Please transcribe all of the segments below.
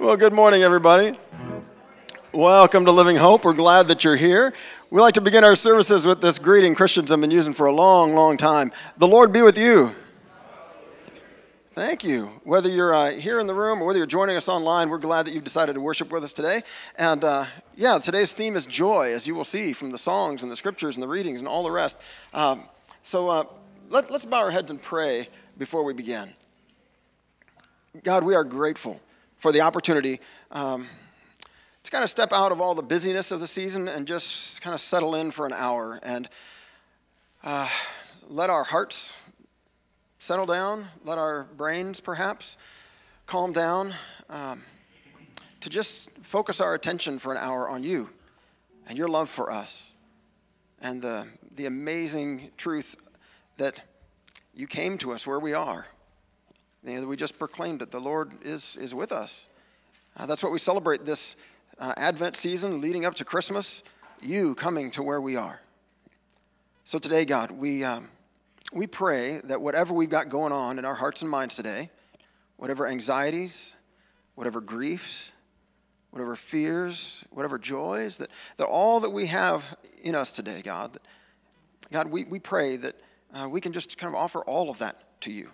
Well, good morning, everybody. Welcome to Living Hope. We're glad that you're here. We like to begin our services with this greeting Christians have been using for a long, long time. The Lord be with you. Thank you. Whether you're uh, here in the room or whether you're joining us online, we're glad that you've decided to worship with us today. And uh, yeah, today's theme is joy, as you will see from the songs and the scriptures and the readings and all the rest. Um, so uh, let, let's bow our heads and pray before we begin. God, we are grateful for the opportunity um, to kind of step out of all the busyness of the season and just kind of settle in for an hour and uh, let our hearts settle down, let our brains perhaps calm down, um, to just focus our attention for an hour on you and your love for us and the, the amazing truth that you came to us where we are you know, we just proclaimed it. The Lord is, is with us. Uh, that's what we celebrate this uh, Advent season leading up to Christmas, you coming to where we are. So today, God, we, um, we pray that whatever we've got going on in our hearts and minds today, whatever anxieties, whatever griefs, whatever fears, whatever joys, that, that all that we have in us today, God, that, God, we, we pray that uh, we can just kind of offer all of that to you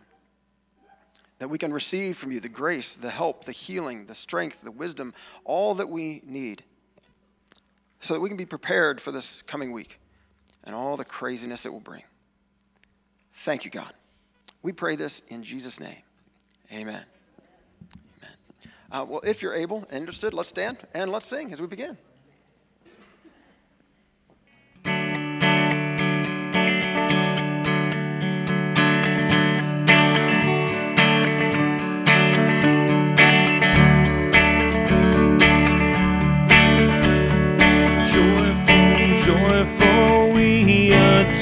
that we can receive from you the grace, the help, the healing, the strength, the wisdom, all that we need, so that we can be prepared for this coming week and all the craziness it will bring. Thank you, God. We pray this in Jesus' name. Amen. Amen. Uh, well, if you're able and interested, let's stand and let's sing as we begin.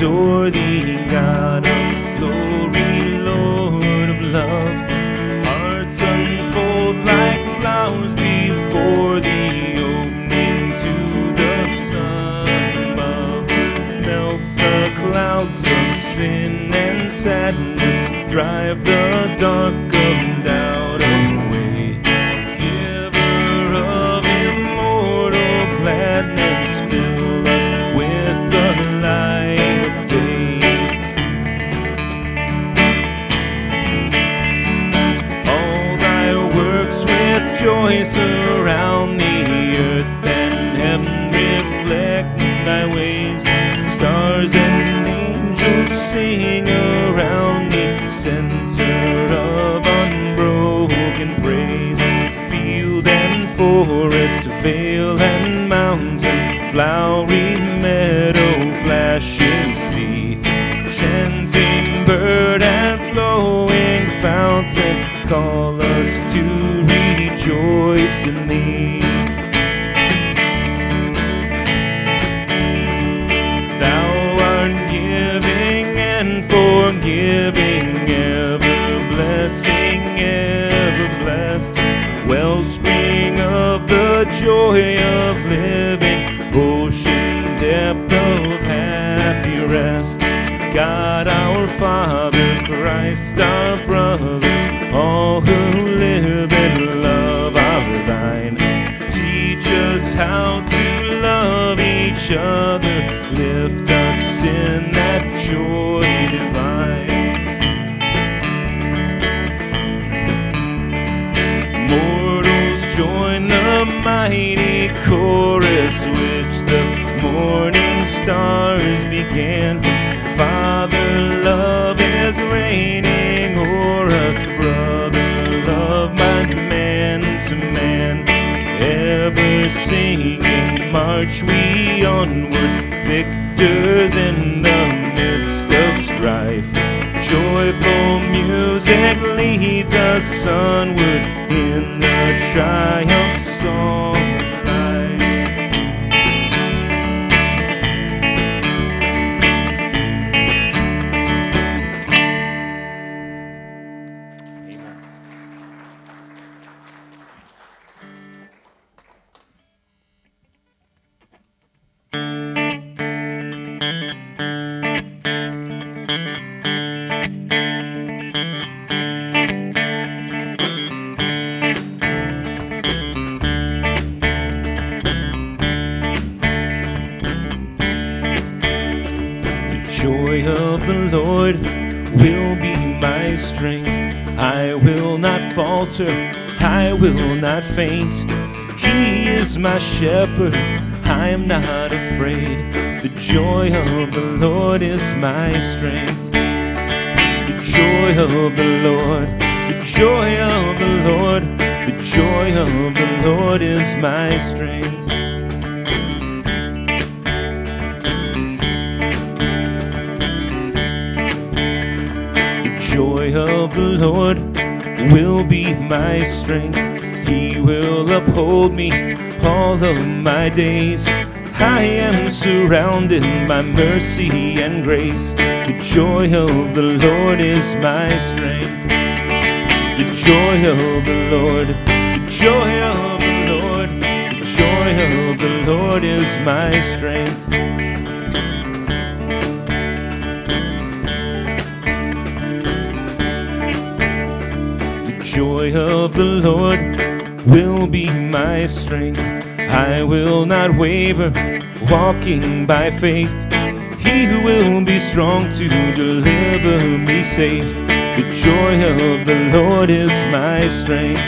Adore thee, God of glory, Lord of love. Hearts unfold like flowers before thee, opening to the sun above. Melt the clouds of sin and sadness, drive the dark Father, Christ our brother, in the midst of strife. Joyful music leads us onward in the triumph song shepherd, I am not afraid. The joy of the Lord is my strength. The joy of the Lord, the joy of the Lord, the joy of the Lord is my strength. The joy of the Lord will be my strength. He will uphold me all of my days. I am surrounded by mercy and grace. The joy of the Lord is my strength. The joy of the Lord, the joy of the Lord, the joy of the Lord is my strength. The joy of the Lord will be my strength. I will not waver, walking by faith. He who will be strong to deliver me safe. The joy of the Lord is my strength.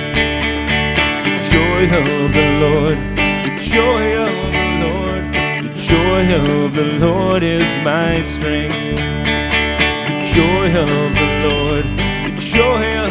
The joy of the Lord, the joy of the Lord, the joy of the Lord is my strength. The joy of the Lord, the joy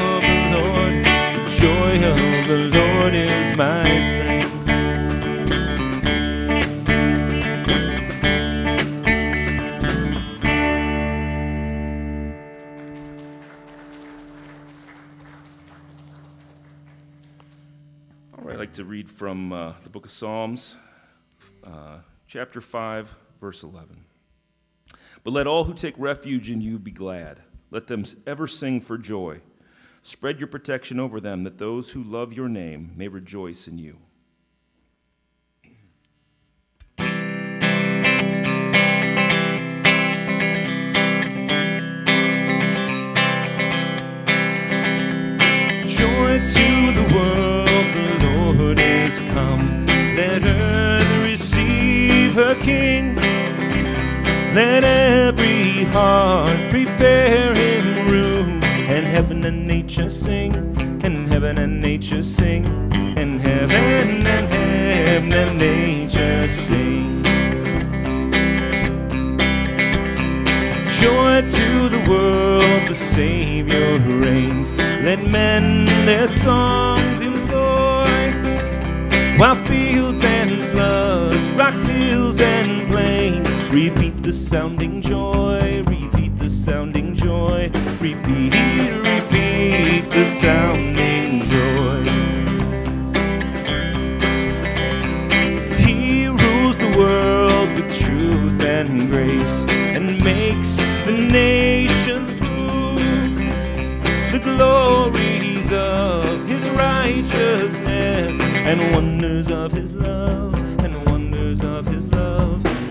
to read from uh, the book of Psalms, uh, chapter 5, verse 11. But let all who take refuge in you be glad. Let them ever sing for joy. Spread your protection over them, that those who love your name may rejoice in you. Her King. Let every heart prepare him room, and heaven and nature sing, and heaven and nature sing, and heaven and heaven and nature sing. Joy to the world, the Savior reigns. Let men their songs employ, while fields and floods, hills, and plains. Repeat the sounding joy, repeat the sounding joy, repeat, repeat the sounding joy. He rules the world with truth and grace and makes the nations prove the glories of his righteousness and wonders of his love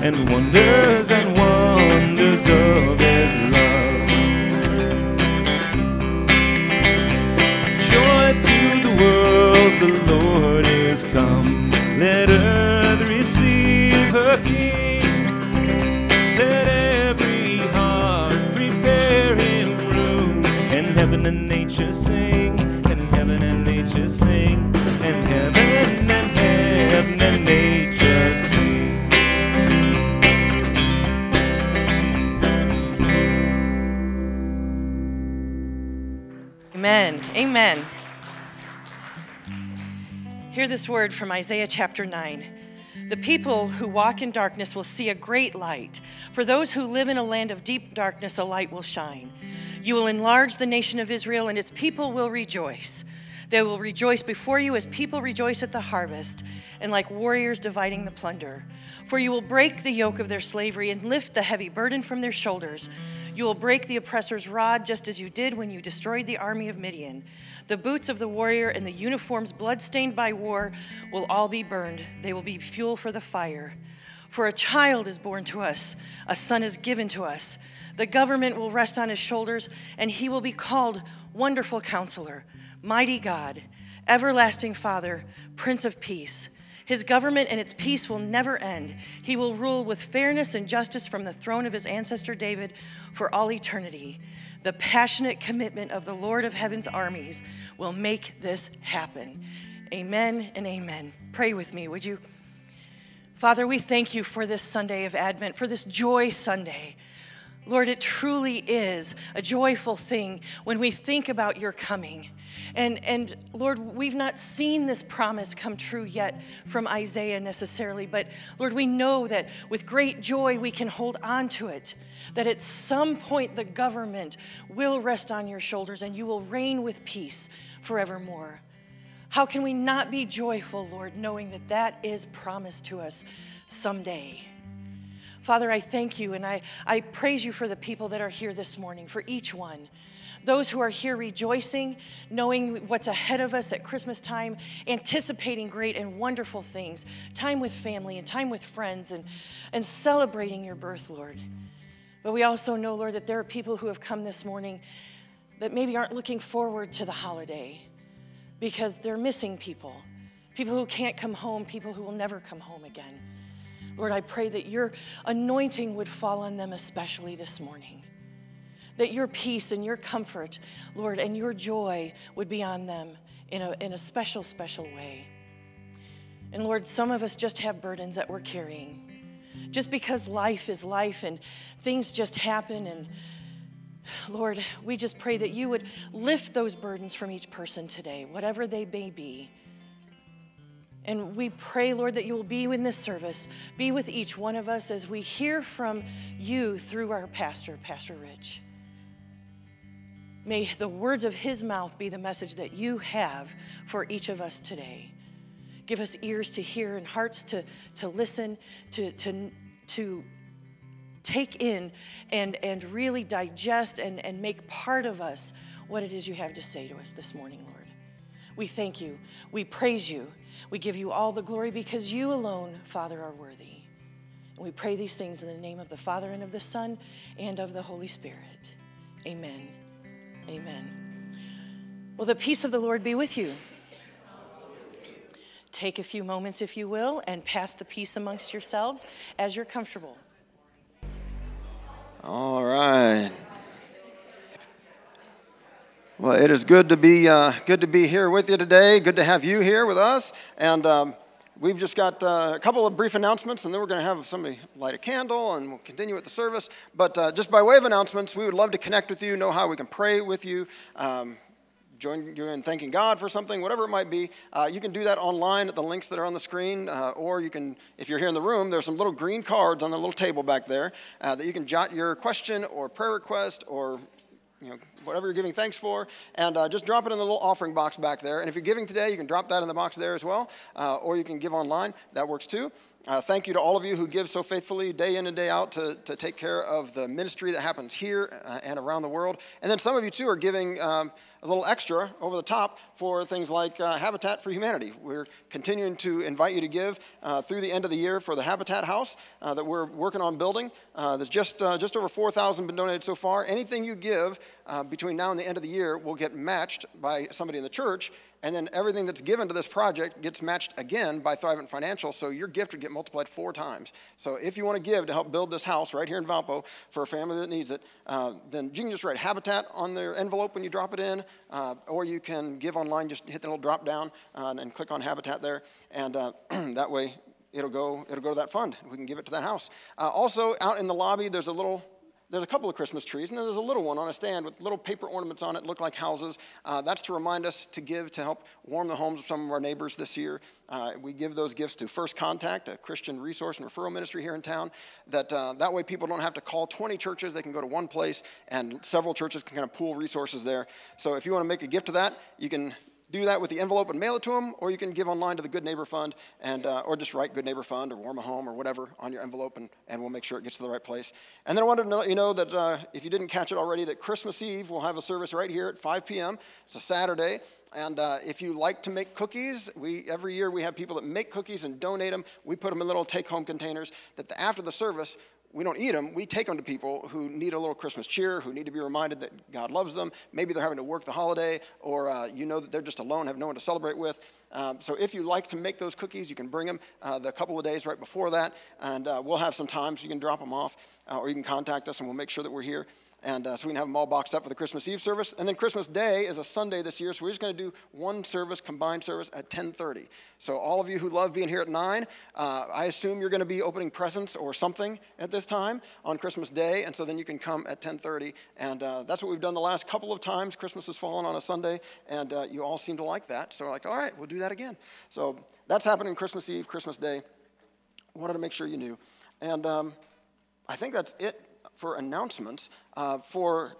and wonders and wonders of Amen. Hear this word from Isaiah chapter 9. The people who walk in darkness will see a great light. For those who live in a land of deep darkness, a light will shine. You will enlarge the nation of Israel, and its people will rejoice. They will rejoice before you as people rejoice at the harvest, and like warriors dividing the plunder. For you will break the yoke of their slavery and lift the heavy burden from their shoulders. You will break the oppressor's rod just as you did when you destroyed the army of Midian. The boots of the warrior and the uniforms bloodstained by war will all be burned. They will be fuel for the fire. For a child is born to us, a son is given to us. The government will rest on his shoulders, and he will be called Wonderful Counselor, Mighty God, Everlasting Father, Prince of Peace. His government and its peace will never end. He will rule with fairness and justice from the throne of his ancestor David for all eternity. The passionate commitment of the Lord of Heaven's armies will make this happen. Amen and amen. Pray with me, would you? Father, we thank you for this Sunday of Advent, for this Joy Sunday. Lord, it truly is a joyful thing when we think about your coming. And, and Lord, we've not seen this promise come true yet from Isaiah necessarily, but Lord, we know that with great joy we can hold on to it, that at some point the government will rest on your shoulders and you will reign with peace forevermore. How can we not be joyful, Lord, knowing that that is promised to us someday? Father, I thank you and I, I praise you for the people that are here this morning, for each one. Those who are here rejoicing, knowing what's ahead of us at Christmas time, anticipating great and wonderful things, time with family and time with friends, and, and celebrating your birth, Lord. But we also know, Lord, that there are people who have come this morning that maybe aren't looking forward to the holiday because they're missing people. People who can't come home, people who will never come home again. Lord, I pray that your anointing would fall on them especially this morning. That your peace and your comfort, Lord, and your joy would be on them in a, in a special, special way. And Lord, some of us just have burdens that we're carrying. Just because life is life and things just happen and Lord, we just pray that you would lift those burdens from each person today, whatever they may be. And we pray, Lord, that you will be in this service, be with each one of us as we hear from you through our pastor, Pastor Rich. May the words of his mouth be the message that you have for each of us today. Give us ears to hear and hearts to, to listen, to, to, to take in and, and really digest and, and make part of us what it is you have to say to us this morning, Lord. We thank you. We praise you. We give you all the glory because you alone, Father, are worthy. And we pray these things in the name of the Father and of the Son and of the Holy Spirit. Amen. Amen. Well, the peace of the Lord be with you. Take a few moments, if you will, and pass the peace amongst yourselves as you're comfortable. All right. Well, it is good to be uh, good to be here with you today. Good to have you here with us, and um, we've just got uh, a couple of brief announcements, and then we're going to have somebody light a candle, and we'll continue with the service. But uh, just by way of announcements, we would love to connect with you, know how we can pray with you. Um, join you in thanking God for something, whatever it might be. Uh, you can do that online at the links that are on the screen, uh, or you can, if you're here in the room, there's some little green cards on the little table back there uh, that you can jot your question or prayer request or you know, whatever you're giving thanks for, and uh, just drop it in the little offering box back there. And if you're giving today, you can drop that in the box there as well, uh, or you can give online. That works too. Uh, thank you to all of you who give so faithfully day in and day out to, to take care of the ministry that happens here uh, and around the world. And then some of you too are giving. Um, a little extra over the top for things like uh, Habitat for Humanity. We're continuing to invite you to give uh, through the end of the year for the Habitat House uh, that we're working on building. Uh, there's just, uh, just over 4,000 been donated so far. Anything you give between now and the end of the year will get matched by somebody in the church and then everything that's given to this project gets matched again by Thrivent Financial, so your gift would get multiplied four times. So if you want to give to help build this house right here in Valpo for a family that needs it, uh, then you can just write Habitat on their envelope when you drop it in, uh, or you can give online, just hit the little drop down uh, and click on Habitat there, and uh, that way it'll go, it'll go to that fund. We can give it to that house. Uh, also, out in the lobby, there's a little there's a couple of Christmas trees, and then there's a little one on a stand with little paper ornaments on it, look like houses. Uh, that's to remind us to give to help warm the homes of some of our neighbors this year. Uh, we give those gifts to First Contact, a Christian resource and referral ministry here in town. That uh, that way people don't have to call 20 churches; they can go to one place, and several churches can kind of pool resources there. So if you want to make a gift to that, you can do that with the envelope and mail it to them, or you can give online to the Good Neighbor Fund, and, uh, or just write Good Neighbor Fund or Warm a Home or whatever on your envelope, and, and we'll make sure it gets to the right place. And then I wanted to let you know that uh, if you didn't catch it already, that Christmas Eve we'll have a service right here at 5 p.m. It's a Saturday. And uh, if you like to make cookies, we every year we have people that make cookies and donate them. We put them in little take-home containers. That the, after the service, we don't eat them, we take them to people who need a little Christmas cheer, who need to be reminded that God loves them. Maybe they're having to work the holiday, or uh, you know that they're just alone, have no one to celebrate with. Um, so if you like to make those cookies, you can bring them uh, the couple of days right before that, and uh, we'll have some time so you can drop them off, uh, or you can contact us and we'll make sure that we're here. And uh, so we can have them all boxed up for the Christmas Eve service. And then Christmas Day is a Sunday this year, so we're just going to do one service, combined service at 10:30. So all of you who love being here at 9, uh, I assume you're going to be opening presents or something at this time on Christmas Day, and so then you can come at 10:30. And uh, that's what we've done the last couple of times. Christmas has fallen on a Sunday, and uh, you all seem to like that. So we're like, all right, we'll do that again. So that's happening Christmas Eve, Christmas Day. Wanted to make sure you knew. And um, I think that's it for announcements. Uh, for,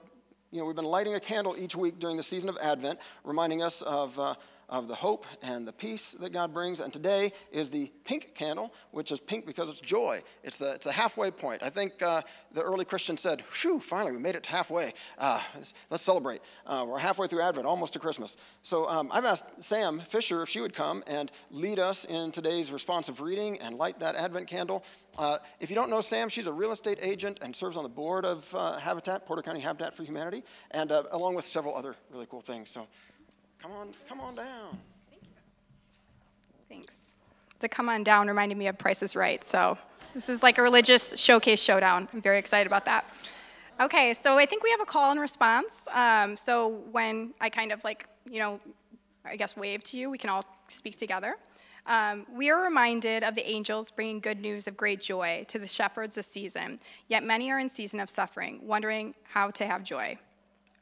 you know, we've been lighting a candle each week during the season of Advent, reminding us of uh, of the hope and the peace that God brings. And today is the pink candle, which is pink because it's joy. It's the, it's the halfway point. I think uh, the early Christians said, Phew, finally, we made it halfway. Uh, let's celebrate. Uh, we're halfway through Advent, almost to Christmas. So um, I've asked Sam Fisher if she would come and lead us in today's responsive reading and light that Advent candle. Uh, if you don't know Sam, she's a real estate agent and serves on the board of uh, Habitat, Porter County Habitat for Humanity, and uh, along with several other really cool things. So Come on, come on down. Thanks. The come on down reminded me of Price is Right. So this is like a religious showcase showdown. I'm very excited about that. Okay, so I think we have a call and response. Um, so when I kind of like, you know, I guess wave to you, we can all speak together. Um, we are reminded of the angels bringing good news of great joy to the shepherds this season, yet many are in season of suffering, wondering how to have joy.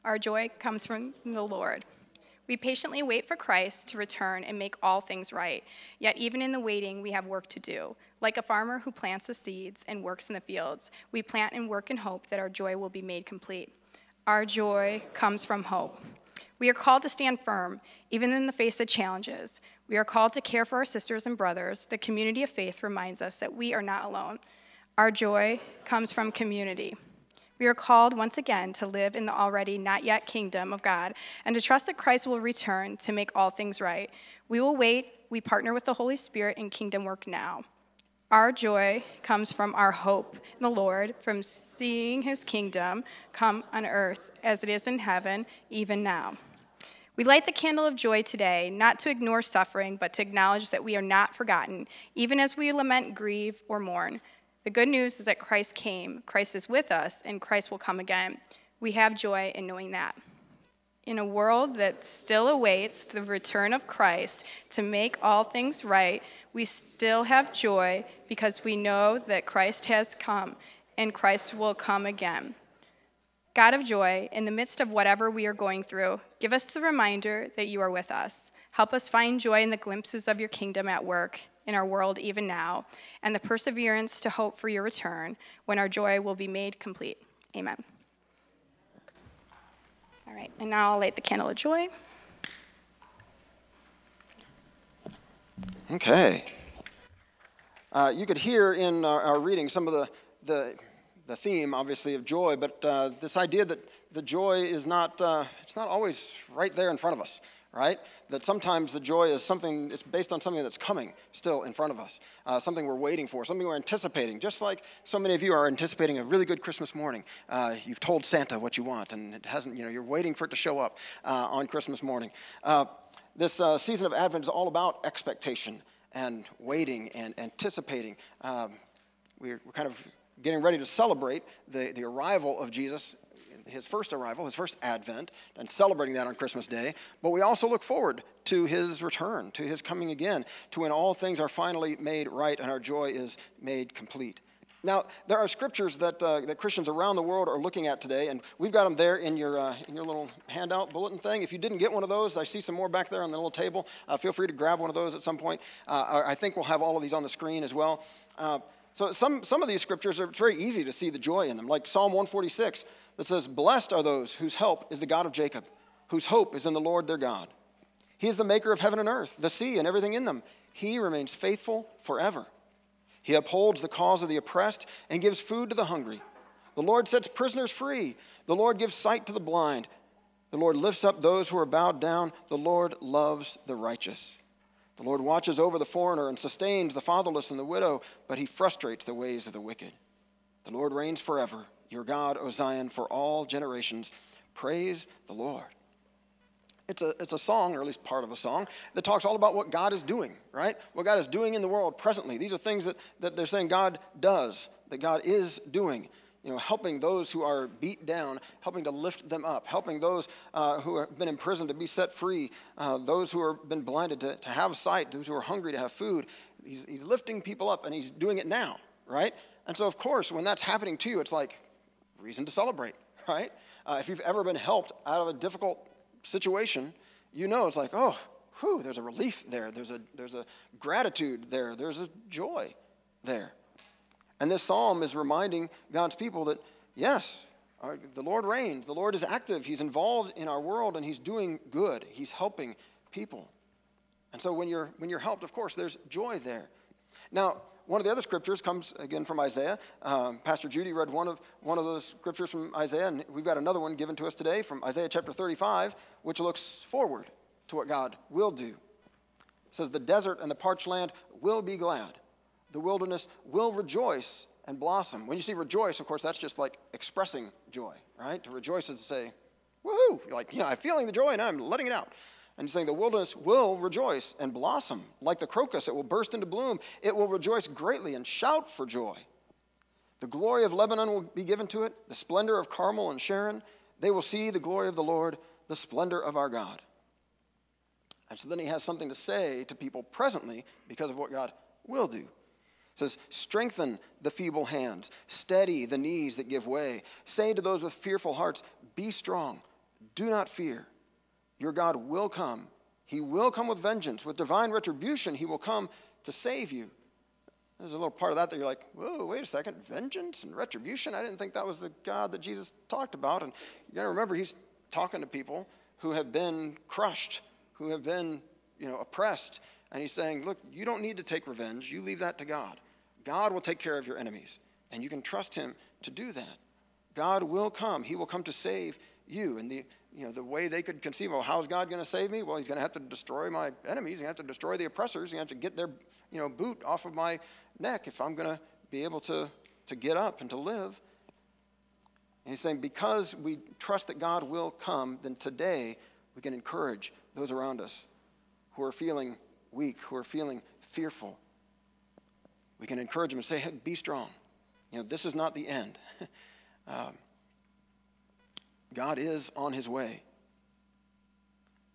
Our joy comes from the Lord. We patiently wait for Christ to return and make all things right. Yet, even in the waiting, we have work to do. Like a farmer who plants the seeds and works in the fields, we plant and work in hope that our joy will be made complete. Our joy comes from hope. We are called to stand firm, even in the face of challenges. We are called to care for our sisters and brothers. The community of faith reminds us that we are not alone. Our joy comes from community. We are called once again to live in the already not yet kingdom of God and to trust that Christ will return to make all things right. We will wait, we partner with the Holy Spirit in kingdom work now. Our joy comes from our hope in the Lord, from seeing his kingdom come on earth as it is in heaven, even now. We light the candle of joy today, not to ignore suffering, but to acknowledge that we are not forgotten, even as we lament, grieve, or mourn. The good news is that Christ came, Christ is with us, and Christ will come again. We have joy in knowing that. In a world that still awaits the return of Christ to make all things right, we still have joy because we know that Christ has come and Christ will come again. God of joy, in the midst of whatever we are going through, give us the reminder that you are with us. Help us find joy in the glimpses of your kingdom at work in our world even now, and the perseverance to hope for your return when our joy will be made complete. Amen. All right, and now I'll light the candle of joy. Okay. Uh, you could hear in our, our, reading some of the, the, the theme, obviously, of joy, but uh, this idea that the joy is not, uh, it's not always right there in front of us right? That sometimes the joy is something, it's based on something that's coming still in front of us, uh, something we're waiting for, something we're anticipating. Just like so many of you are anticipating a really good Christmas morning. Uh, you've told Santa what you want, and it hasn't, you know, you're waiting for it to show up uh, on Christmas morning. Uh, this uh, season of Advent is all about expectation and waiting and anticipating. Um, we're, we're kind of getting ready to celebrate the, the arrival of Jesus his first arrival, his first advent, and celebrating that on Christmas Day. But we also look forward to his return, to his coming again, to when all things are finally made right and our joy is made complete. Now, there are scriptures that, uh, that Christians around the world are looking at today, and we've got them there in your, uh, in your little handout bulletin thing. If you didn't get one of those, I see some more back there on the little table. Uh, feel free to grab one of those at some point. Uh, I think we'll have all of these on the screen as well. Uh, so, some, some of these scriptures are very easy to see the joy in them, like Psalm 146 that says, Blessed are those whose help is the God of Jacob, whose hope is in the Lord their God. He is the maker of heaven and earth, the sea, and everything in them. He remains faithful forever. He upholds the cause of the oppressed and gives food to the hungry. The Lord sets prisoners free. The Lord gives sight to the blind. The Lord lifts up those who are bowed down. The Lord loves the righteous. The Lord watches over the foreigner and sustains the fatherless and the widow, but he frustrates the ways of the wicked. The Lord reigns forever your God, O Zion, for all generations. Praise the Lord. It's a, it's a song, or at least part of a song, that talks all about what God is doing, right? What God is doing in the world presently. These are things that, that they're saying God does, that God is doing. you know, helping those who are beat down, helping to lift them up, helping those uh, who have been imprisoned to be set free, uh, those who have been blinded to, to have sight, those who are hungry to have food. He's, he's lifting people up, and he's doing it now, right? And so, of course, when that's happening to you, it's like reason to celebrate, right? Uh, if you've ever been helped out of a difficult situation, you know it's like, oh, whew, there's a relief there, there's a, there's a gratitude there, there's a joy there. And this psalm is reminding God's people that, yes, our, the Lord reigns, the Lord is active, He's involved in our world, and He's doing good, He's helping people. And so when you're, when you're helped, of course, there's joy there. Now, one of the other scriptures comes again from Isaiah. Um, Pastor Judy read one of, one of those scriptures from Isaiah, and we've got another one given to us today from Isaiah chapter 35, which looks forward to what God will do. It says, The desert and the parched land will be glad, the wilderness will rejoice and blossom. When you see rejoice, of course, that's just like expressing joy, right? To rejoice is to say, woohoo! You're like, yeah, I'm feeling the joy and I'm letting it out. And he's saying the wilderness will rejoice and blossom. Like the crocus, it will burst into bloom. It will rejoice greatly and shout for joy. The glory of Lebanon will be given to it, the splendor of Carmel and Sharon. They will see the glory of the Lord, the splendor of our God. And so then he has something to say to people presently because of what God will do. It says, Strengthen the feeble hands, steady the knees that give way. Say to those with fearful hearts, Be strong, do not fear. Your God will come. He will come with vengeance. With divine retribution, He will come to save you. There's a little part of that that you're like, whoa, wait a second, vengeance and retribution? I didn't think that was the God that Jesus talked about. And you got to remember, He's talking to people who have been crushed, who have been, you know, oppressed. And He's saying, look, you don't need to take revenge. You leave that to God. God will take care of your enemies. And you can trust Him to do that. God will come. He will come to save you. And the, you know, the way they could conceive of how's God going to save me? Well, he's going to have to destroy my enemies. He's going to have to destroy the oppressors. He's going to have to get their you know, boot off of my neck if I'm going to be able to, to get up and to live. And he's saying, because we trust that God will come, then today we can encourage those around us who are feeling weak, who are feeling fearful. We can encourage them and say, hey, be strong. You know, this is not the end. um, God is on his way.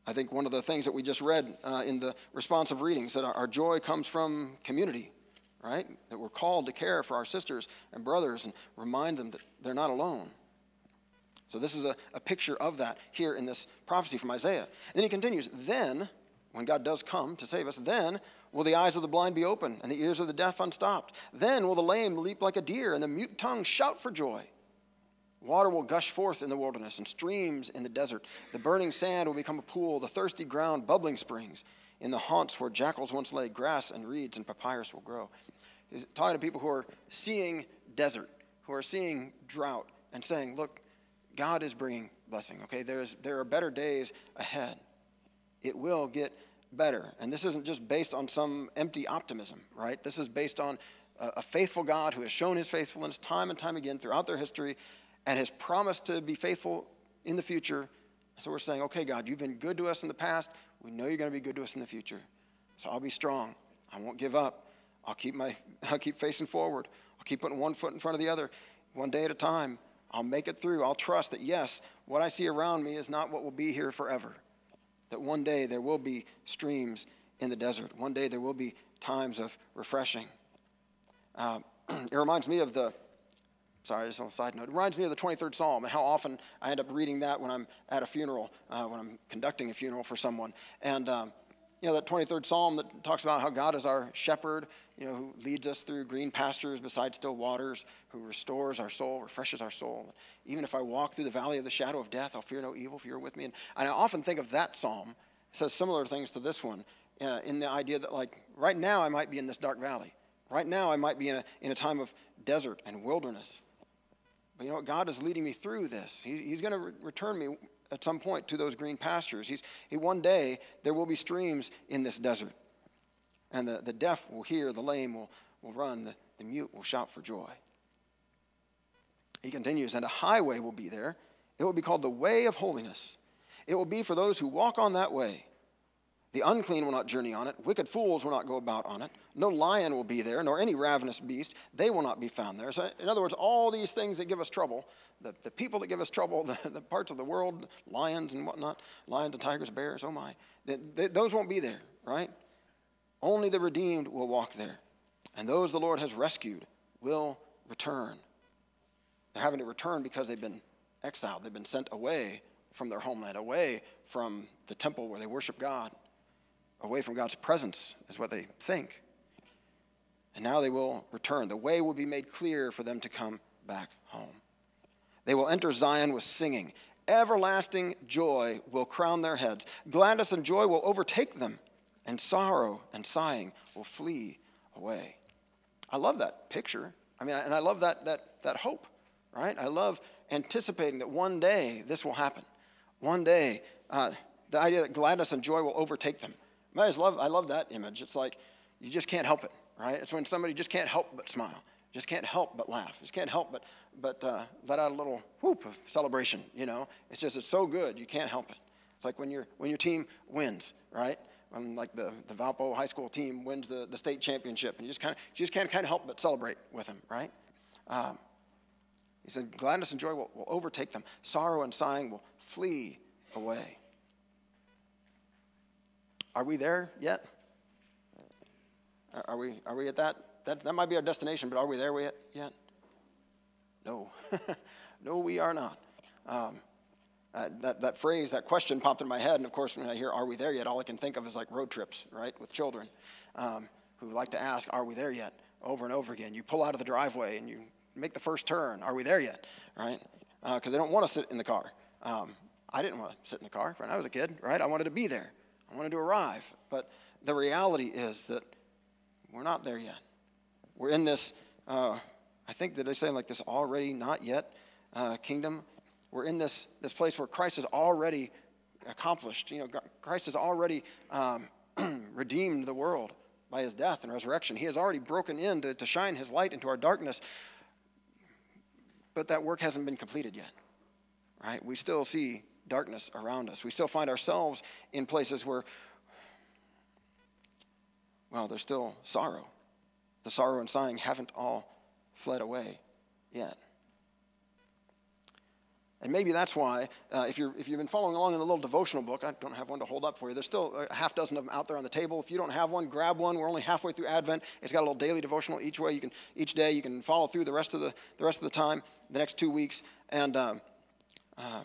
I think one of the things that we just read uh, in the responsive readings that our, our, joy comes from community, right? That we're called to care for our sisters and brothers and remind them that they're not alone. So, this is a, a picture of that here in this prophecy from Isaiah. And then he continues Then, when God does come to save us, then will the eyes of the blind be open and the ears of the deaf unstopped. Then will the lame leap like a deer and the mute tongue shout for joy. Water will gush forth in the wilderness and streams in the desert. The burning sand will become a pool, the thirsty ground, bubbling springs. In the haunts where jackals once lay, grass and reeds and papyrus will grow. He's talking to people who are seeing desert, who are seeing drought, and saying, Look, God is bringing blessing, okay? There's, there are better days ahead. It will get better. And this isn't just based on some empty optimism, right? This is based on a, a faithful God who has shown his faithfulness time and time again throughout their history and has promised to be faithful in the future. So we're saying, okay, God, you've been good to us in the past. We know you're going to be good to us in the future. So I'll be strong. I won't give up. I'll keep, my, I'll keep facing forward. I'll keep putting one foot in front of the other, one day at a time. I'll make it through. I'll trust that, yes, what I see around me is not what will be here forever. That one day there will be streams in the desert. One day there will be times of refreshing. Uh, it reminds me of the Sorry, just on a side note. It reminds me of the 23rd Psalm and how often I end up reading that when I'm at a funeral, uh, when I'm conducting a funeral for someone. And, um, you know, that 23rd Psalm that talks about how God is our shepherd, you know, who leads us through green pastures beside still waters, who restores our soul, refreshes our soul. Even if I walk through the valley of the shadow of death, I'll fear no evil, for you're with me. And, and I often think of that psalm. It says similar things to this one uh, in the idea that, like, right now I might be in this dark valley. Right now I might be in a, in a time of desert and wilderness. But you know what? God is leading me through this. He, he's going to re- return me at some point to those green pastures. He's, he, one day, there will be streams in this desert. And the, the deaf will hear, the lame will, will run, the, the mute will shout for joy. He continues, and a highway will be there. It will be called the way of holiness. It will be for those who walk on that way. The unclean will not journey on it. Wicked fools will not go about on it. No lion will be there, nor any ravenous beast. They will not be found there. So, in other words, all these things that give us trouble, the, the people that give us trouble, the, the parts of the world, lions and whatnot, lions and tigers, bears, oh my, they, they, those won't be there, right? Only the redeemed will walk there. And those the Lord has rescued will return. They're having to return because they've been exiled, they've been sent away from their homeland, away from the temple where they worship God away from God's presence, is what they think. And now they will return. The way will be made clear for them to come back home. They will enter Zion with singing. Everlasting joy will crown their heads. Gladness and joy will overtake them, and sorrow and sighing will flee away. I love that picture. I mean, and I love that, that, that hope, right? I love anticipating that one day this will happen. One day, uh, the idea that gladness and joy will overtake them. I just love, I love that image. It's like you just can't help it, right? It's when somebody just can't help but smile, just can't help but laugh, just can't help but, but uh, let out a little whoop of celebration, you know? It's just, it's so good, you can't help it. It's like when, you when your team wins, right? When like the, the Valpo high school team wins the, the state championship, and you just kind of, you just can't kind of help but celebrate with them, right? Um, he said, gladness and joy will, will overtake them. Sorrow and sighing will flee away. Are we there yet? Are we, are we at that? that? That might be our destination, but are we there yet? No. no, we are not. Um, uh, that, that phrase, that question popped in my head, and of course, when I hear, Are we there yet? all I can think of is like road trips, right, with children um, who like to ask, Are we there yet? over and over again. You pull out of the driveway and you make the first turn. Are we there yet? Right? Because uh, they don't want to sit in the car. Um, I didn't want to sit in the car when I was a kid, right? I wanted to be there. Wanted to arrive. But the reality is that we're not there yet. We're in this, uh, I think that they say like this already not yet uh, kingdom. We're in this, this place where Christ has already accomplished. You know, Christ has already um, redeemed the world by his death and resurrection. He has already broken in to, to shine his light into our darkness. But that work hasn't been completed yet, right? We still see darkness around us. We still find ourselves in places where, well, there's still sorrow. The sorrow and sighing haven't all fled away yet. And maybe that's why, uh, if, you're, if you've been following along in the little devotional book, I don't have one to hold up for you. There's still a half dozen of them out there on the table. If you don't have one, grab one. We're only halfway through Advent. It's got a little daily devotional each way. You can each day you can follow through the rest of the, the rest of the time, the next two weeks. And um, um,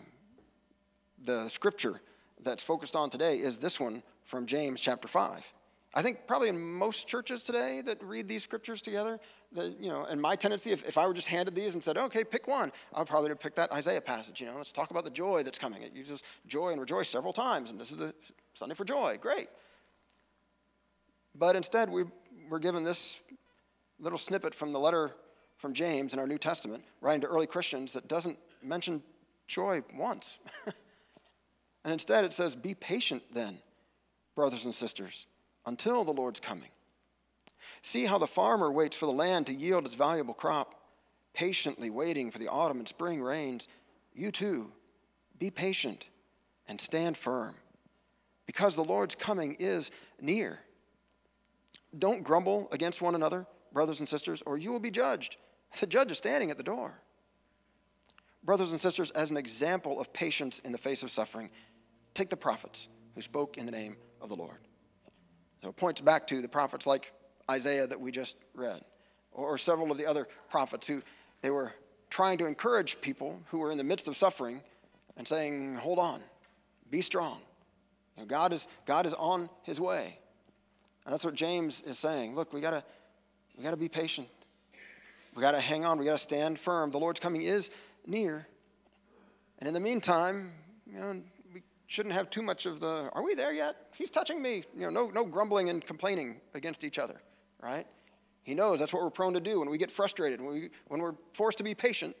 the scripture that's focused on today is this one from James chapter 5. I think probably in most churches today that read these scriptures together, the, you know, and my tendency, if, if I were just handed these and said, okay, pick one, I would probably pick that Isaiah passage. You know, let's talk about the joy that's coming. It uses joy and rejoice several times, and this is the Sunday for joy. Great. But instead, we, we're given this little snippet from the letter from James in our New Testament, writing to early Christians, that doesn't mention joy once. And instead it says, Be patient then, brothers and sisters, until the Lord's coming. See how the farmer waits for the land to yield its valuable crop, patiently waiting for the autumn and spring rains. You too, be patient and stand firm, because the Lord's coming is near. Don't grumble against one another, brothers and sisters, or you will be judged. The judge is standing at the door. Brothers and sisters, as an example of patience in the face of suffering, Take the prophets who spoke in the name of the Lord. So it points back to the prophets like Isaiah that we just read, or several of the other prophets who they were trying to encourage people who were in the midst of suffering and saying, Hold on, be strong. You know, God, is, God is on his way. And that's what James is saying. Look, we gotta, we gotta be patient. We gotta hang on. We gotta stand firm. The Lord's coming is near. And in the meantime, you know, shouldn't have too much of the, are we there yet? He's touching me. You know, no, no grumbling and complaining against each other, right? He knows that's what we're prone to do when we get frustrated, when, we, when we're forced to be patient.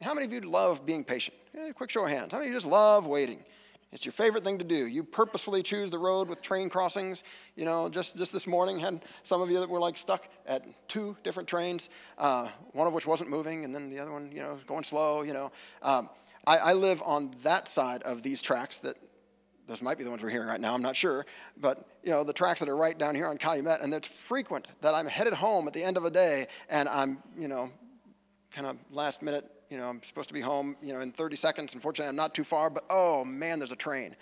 How many of you love being patient? Yeah, quick show of hands. How many of you just love waiting? It's your favorite thing to do. You purposefully choose the road with train crossings. You know, just, just this morning had some of you that were like stuck at two different trains, uh, one of which wasn't moving, and then the other one, you know, going slow. You know, um, I, I live on that side of these tracks that those might be the ones we're hearing right now, I'm not sure. But, you know, the tracks that are right down here on Calumet, and it's frequent that I'm headed home at the end of a day and I'm, you know, kind of last minute, you know, I'm supposed to be home, you know, in 30 seconds. Unfortunately, I'm not too far, but oh man, there's a train.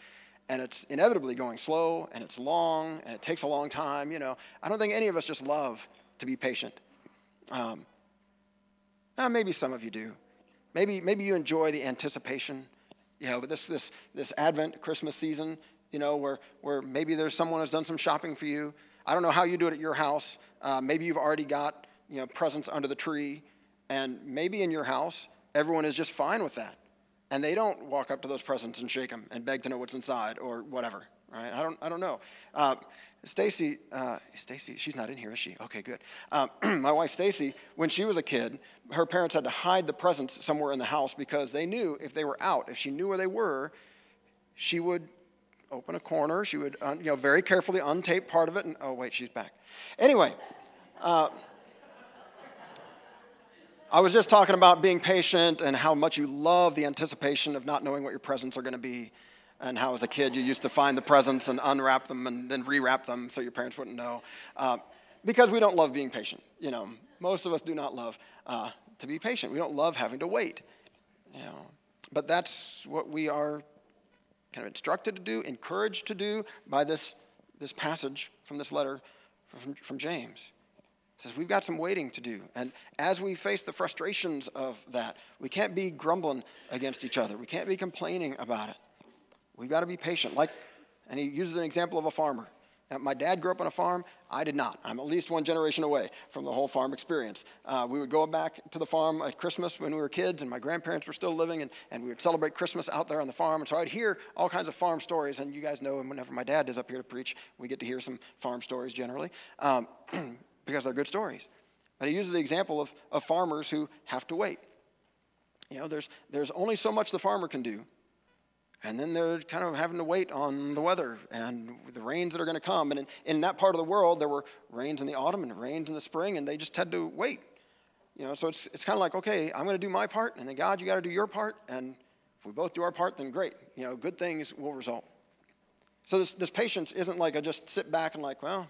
And it's inevitably going slow and it's long and it takes a long time, you know. I don't think any of us just love to be patient. Um, uh, maybe some of you do. Maybe, maybe you enjoy the anticipation, you know, this, this, this Advent Christmas season, you know, where, where maybe there's someone who's done some shopping for you. I don't know how you do it at your house. Uh, maybe you've already got, you know, presents under the tree. And maybe in your house, everyone is just fine with that. And they don't walk up to those presents and shake them and beg to know what's inside or whatever, right? I don't, I don't know. Uh, Stacy, uh, Stacy, she's not in here, is she? Okay, good. Um, my wife Stacy, when she was a kid, her parents had to hide the presents somewhere in the house because they knew if they were out, if she knew where they were, she would open a corner. She would, un, you know, very carefully untape part of it, and oh wait, she's back. Anyway. Uh, I was just talking about being patient and how much you love the anticipation of not knowing what your presents are going to be, and how as a kid you used to find the presents and unwrap them and then rewrap them so your parents wouldn't know. Uh, because we don't love being patient. You know, most of us do not love uh, to be patient. We don't love having to wait. You know, but that's what we are kind of instructed to do, encouraged to do by this, this passage from this letter from, from James says we've got some waiting to do. And as we face the frustrations of that, we can't be grumbling against each other. We can't be complaining about it. We've got to be patient. Like, and he uses an example of a farmer. Now, my dad grew up on a farm. I did not. I'm at least one generation away from the whole farm experience. Uh, we would go back to the farm at Christmas when we were kids, and my grandparents were still living, and, and we would celebrate Christmas out there on the farm. And so I'd hear all kinds of farm stories. And you guys know, whenever my dad is up here to preach, we get to hear some farm stories generally. Um, because they're good stories. But he uses the example of, of farmers who have to wait. You know, there's, there's only so much the farmer can do. And then they're kind of having to wait on the weather and the rains that are going to come. And in, in that part of the world, there were rains in the autumn and rains in the spring, and they just had to wait. You know, so it's, it's kind of like, okay, I'm going to do my part, and then God, you got to do your part. And if we both do our part, then great. You know, good things will result. So this, this patience isn't like I just sit back and like, well,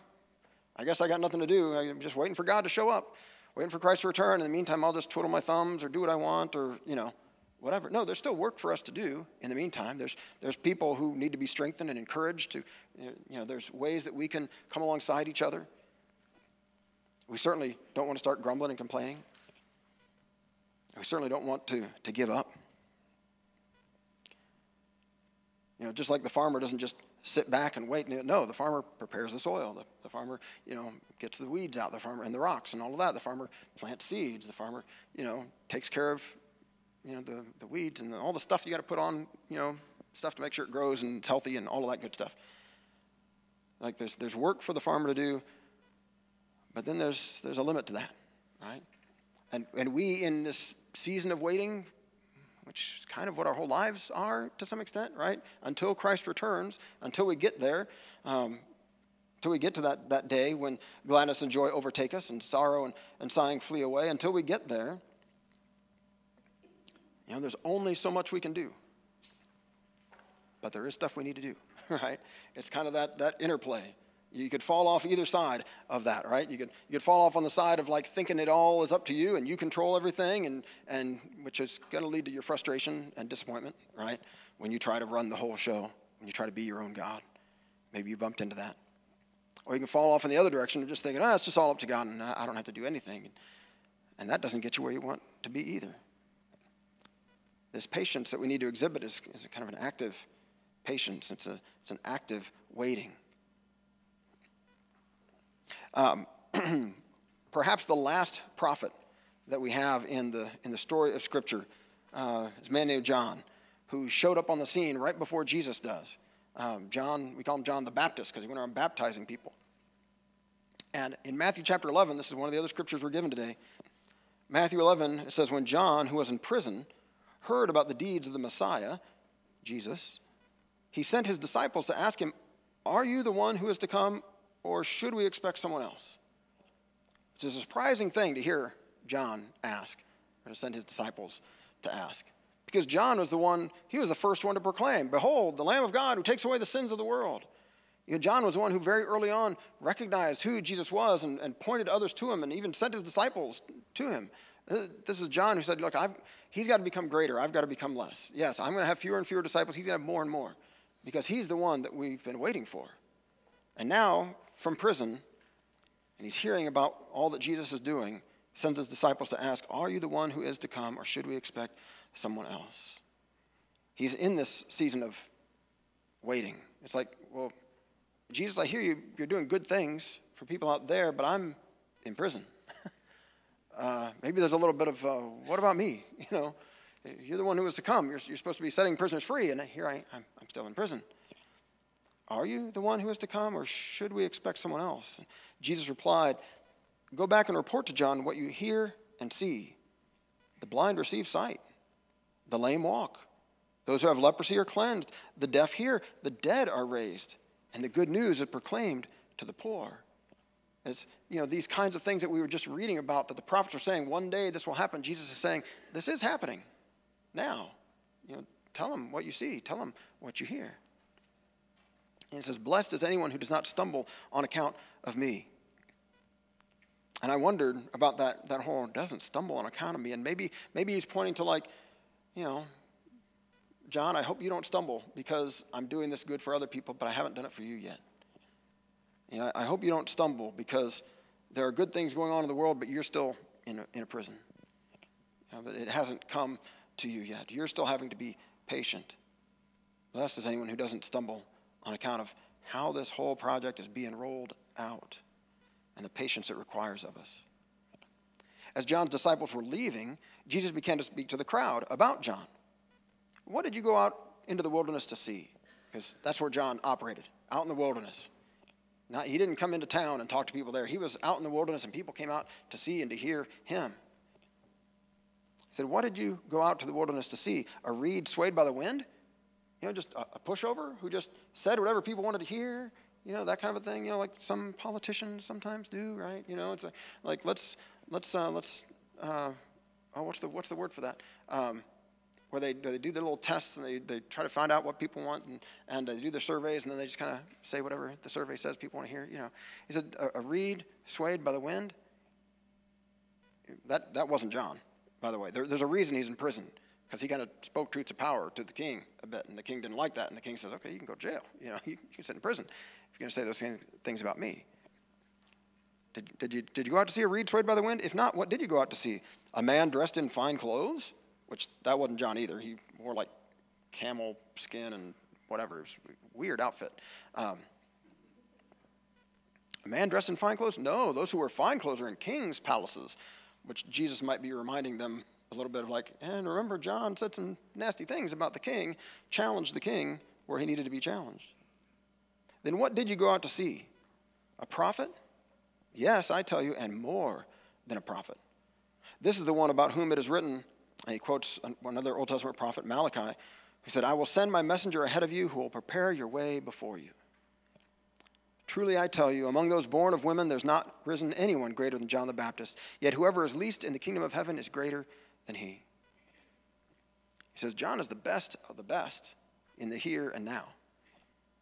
I guess I got nothing to do. I'm just waiting for God to show up, waiting for Christ to return. In the meantime, I'll just twiddle my thumbs or do what I want or, you know, whatever. No, there's still work for us to do in the meantime. There's, there's people who need to be strengthened and encouraged to, you know, there's ways that we can come alongside each other. We certainly don't want to start grumbling and complaining. We certainly don't want to, to give up. You know, just like the farmer doesn't just sit back and wait. No, the farmer prepares the soil. The, the, farmer, you know, gets the weeds out. The farmer and the rocks and all of that. The farmer plants seeds. The farmer, you know, takes care of, you know, the, the weeds and the, all the stuff you got to put on, you know, stuff to make sure it grows and it's healthy and all of that good stuff. Like there's there's work for the farmer to do, but then there's there's a limit to that, right? And and we in this season of waiting, which is kind of what our whole lives are to some extent, right? Until Christ returns, until we get there, um, until we get to that, that day when gladness and joy overtake us and sorrow and, and sighing flee away, until we get there, you know, there's only so much we can do. But there is stuff we need to do, right? It's kind of that, that interplay. You could fall off either side of that, right? You could, you could fall off on the side of like thinking it all is up to you and you control everything, and, and which is going to lead to your frustration and disappointment, right? When you try to run the whole show, when you try to be your own God. Maybe you bumped into that. Or you can fall off in the other direction and just thinking, oh, it's just all up to God and I don't have to do anything. And that doesn't get you where you want to be either. This patience that we need to exhibit is, is kind of an active patience, it's, a, it's an active waiting. Um, perhaps the last prophet that we have in the, in the story of Scripture uh, is a man named John, who showed up on the scene right before Jesus does. Um, John, we call him John the Baptist because he went around baptizing people. And in Matthew chapter 11, this is one of the other scriptures we're given today. Matthew 11, it says, When John, who was in prison, heard about the deeds of the Messiah, Jesus, he sent his disciples to ask him, Are you the one who is to come, or should we expect someone else? It's a surprising thing to hear John ask, or to send his disciples to ask. Because John was the one, he was the first one to proclaim, Behold, the Lamb of God who takes away the sins of the world. You know, John was the one who very early on recognized who Jesus was and, and pointed others to him and even sent his disciples to him. This is John who said, Look, I've, he's got to become greater. I've got to become less. Yes, I'm going to have fewer and fewer disciples. He's going to have more and more because he's the one that we've been waiting for. And now, from prison, and he's hearing about all that Jesus is doing, sends his disciples to ask, Are you the one who is to come, or should we expect someone else? He's in this season of waiting. It's like, Well, Jesus, I hear you, you're doing good things for people out there, but I'm in prison. uh, maybe there's a little bit of, uh, What about me? You know, you're the one who is to come. You're, you're supposed to be setting prisoners free, and here I, I'm, I'm still in prison. Are you the one who is to come, or should we expect someone else? Jesus replied, Go back and report to John what you hear and see. The blind receive sight, the lame walk, those who have leprosy are cleansed, the deaf hear, the dead are raised, and the good news is proclaimed to the poor. It's, you know, these kinds of things that we were just reading about that the prophets are saying, one day this will happen. Jesus is saying, this is happening now. You know, tell them what you see, tell them what you hear. And it says, Blessed is anyone who does not stumble on account of me. And I wondered about that, that whole doesn't stumble on account of me. And maybe, maybe he's pointing to, like, you know, John, I hope you don't stumble because I'm doing this good for other people, but I haven't done it for you yet. Know, I hope you don't stumble because there are good things going on in the world, but you're still in a, in a prison. But it hasn't come to you yet. You're still having to be patient. Blessed is anyone who doesn't stumble on account of how this whole project is being rolled out and the patience it requires of us. As John's disciples were leaving, Jesus began to speak to the crowd about John. What did you go out into the wilderness to see? Because that's where John operated, out in the wilderness. Not, he didn't come into town and talk to people there. He was out in the wilderness, and people came out to see and to hear him. He said, What did you go out to the wilderness to see? A reed swayed by the wind? You know, just a, a pushover who just said whatever people wanted to hear? You know, that kind of a thing, you know, like some politicians sometimes do, right? You know, it's like, like let's, let's, uh, let's, uh, oh, what's the, what's the word for that? Um, where they, they do their little tests and they, they try to find out what people want and, and they do their surveys and then they just kind of say whatever the survey says people want to hear. You know, he said a, a reed swayed by the wind. That, that wasn't John, by the way. There, there's a reason he's in prison because he kind of spoke truth to power to the king a bit and the king didn't like that and the king says, okay, you can go to jail. You know, you, you can sit in prison if you're going to say those things about me. Did, did, you, did you go out to see a reed swayed by the wind? If not, what did you go out to see? A man dressed in fine clothes? Which that wasn't John either. He wore like camel skin and whatever. It was weird outfit. Um, a man dressed in fine clothes? No, those who wear fine clothes are in kings' palaces, which Jesus might be reminding them a little bit of like, and remember, John said some nasty things about the king, challenged the king where he needed to be challenged. Then what did you go out to see? A prophet? Yes, I tell you, and more than a prophet. This is the one about whom it is written, and he quotes another Old Testament prophet, Malachi, who said, I will send my messenger ahead of you who will prepare your way before you. Truly, I tell you, among those born of women, there's not risen anyone greater than John the Baptist. Yet whoever is least in the kingdom of heaven is greater than he. He says, John is the best of the best in the here and now.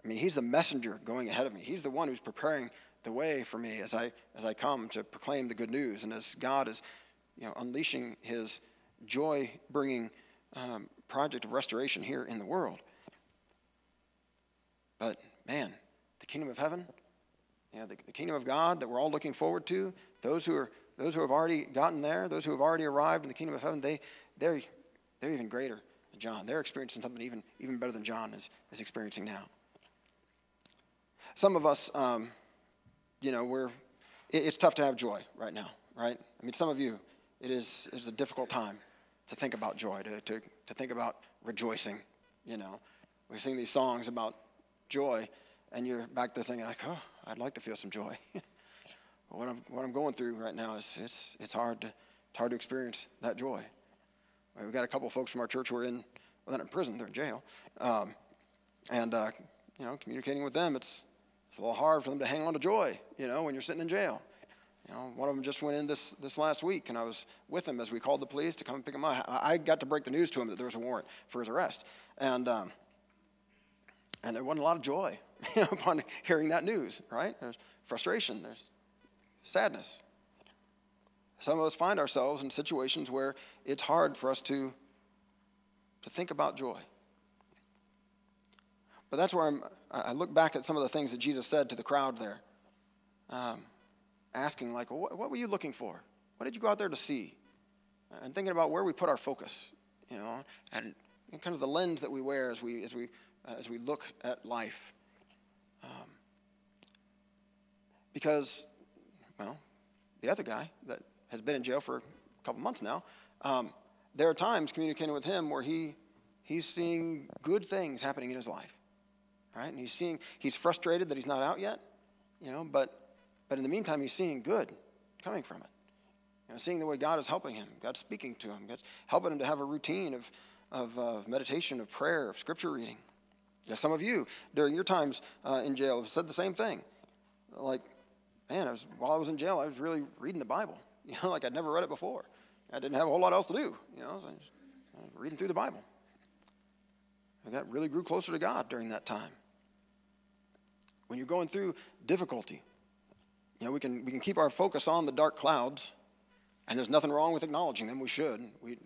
I mean, he's the messenger going ahead of me. He's the one who's preparing the way for me as I, as I come to proclaim the good news and as God is you know, unleashing his joy bringing um, project of restoration here in the world. But man, the kingdom of heaven, yeah, the, the kingdom of God that we're all looking forward to, those who are those who have already gotten there, those who have already arrived in the kingdom of heaven, they they're they're even greater than John. They're experiencing something even even better than John is, is experiencing now. Some of us, um, you know, we're it, it's tough to have joy right now, right? I mean, some of you, it is it's a difficult time to think about joy, to, to, to think about rejoicing. You know, we sing these songs about joy, and you're back there thinking like, oh, I'd like to feel some joy. what I'm what I'm going through right now is it's it's hard to it's hard to experience that joy. We've got a couple of folks from our church who are in well, they're in prison, they're in jail, um, and uh, you know, communicating with them, it's it's a little hard for them to hang on to joy. You know, when you're sitting in jail, You know, one of them just went in this, this last week, and I was with him as we called the police to come pick him up. I, got to break the news to him that there was a warrant for his arrest. And, um, and there wasn't a lot of joy upon hearing that news, right? There's frustration, there's sadness. Some of us find ourselves in situations where it's hard for us to, to think about joy. But that's where I'm, I look back at some of the things that Jesus said to the crowd there, um, asking, like, what, what were you looking for? What did you go out there to see? And thinking about where we put our focus, you know, and kind of the lens that we wear as we, as we, uh, as we look at life. Um, because, well, the other guy that has been in jail for a couple months now, um, there are times communicating with him where he, he's seeing good things happening in his life right? And he's seeing, he's frustrated that he's not out yet, you know, but, but in the meantime, he's seeing good coming from it. You know, seeing the way God is helping him, God's speaking to him, God's helping him to have a routine of, of, uh, meditation, of prayer, of scripture reading. Yeah, some of you during your times uh, in jail have said the same thing. Like, man, I was, while I was in jail, I was really reading the Bible. You know, like I'd never read it before. I didn't have a whole lot else to do. You know, so I was reading through the Bible. I got really grew closer to God during that time when you're going through difficulty, you know, we can, we can keep our focus on the dark clouds, and there's nothing wrong with acknowledging them. We should. We,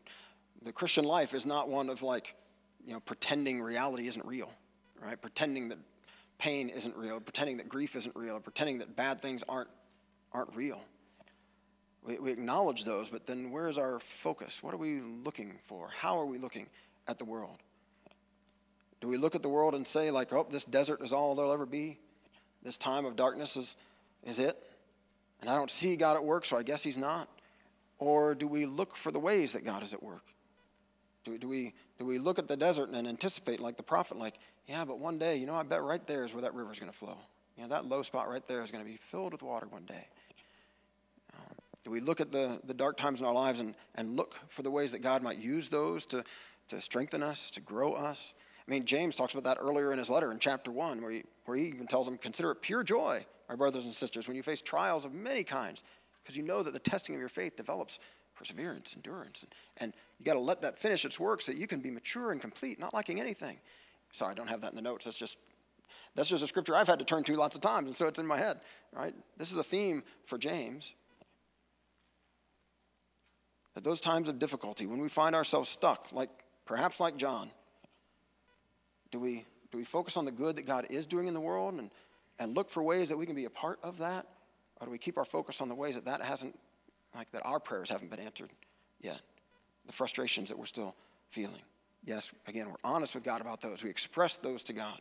the Christian life is not one of like, you know, pretending reality isn't real, right? Pretending that pain isn't real, pretending that grief isn't real, pretending that bad things aren't, aren't real. We, we acknowledge those, but then where's our focus? What are we looking for? How are we looking at the world? Do we look at the world and say, like, oh, this desert is all there'll ever be? This time of darkness is, is it? And I don't see God at work, so I guess He's not. Or do we look for the ways that God is at work? Do, do, we, do we look at the desert and anticipate, like the prophet, like, yeah, but one day, you know, I bet right there is where that river is going to flow. You know, that low spot right there is going to be filled with water one day. Um, do we look at the, the dark times in our lives and, and look for the ways that God might use those to, to strengthen us, to grow us? I mean, James talks about that earlier in his letter in chapter 1, where he, where he even tells them, Consider it pure joy, my brothers and sisters, when you face trials of many kinds, because you know that the testing of your faith develops perseverance, endurance. And, and you got to let that finish its work so that you can be mature and complete, not lacking anything. Sorry, I don't have that in the notes. That's just that's just a scripture I've had to turn to lots of times, and so it's in my head. Right? This is a theme for James. At those times of difficulty, when we find ourselves stuck, like perhaps like John, do we, do we focus on the good that God is doing in the world and, and look for ways that we can be a part of that? Or do we keep our focus on the ways that that hasn't, like that our prayers haven't been answered yet? The frustrations that we're still feeling. Yes, again, we're honest with God about those. We express those to God.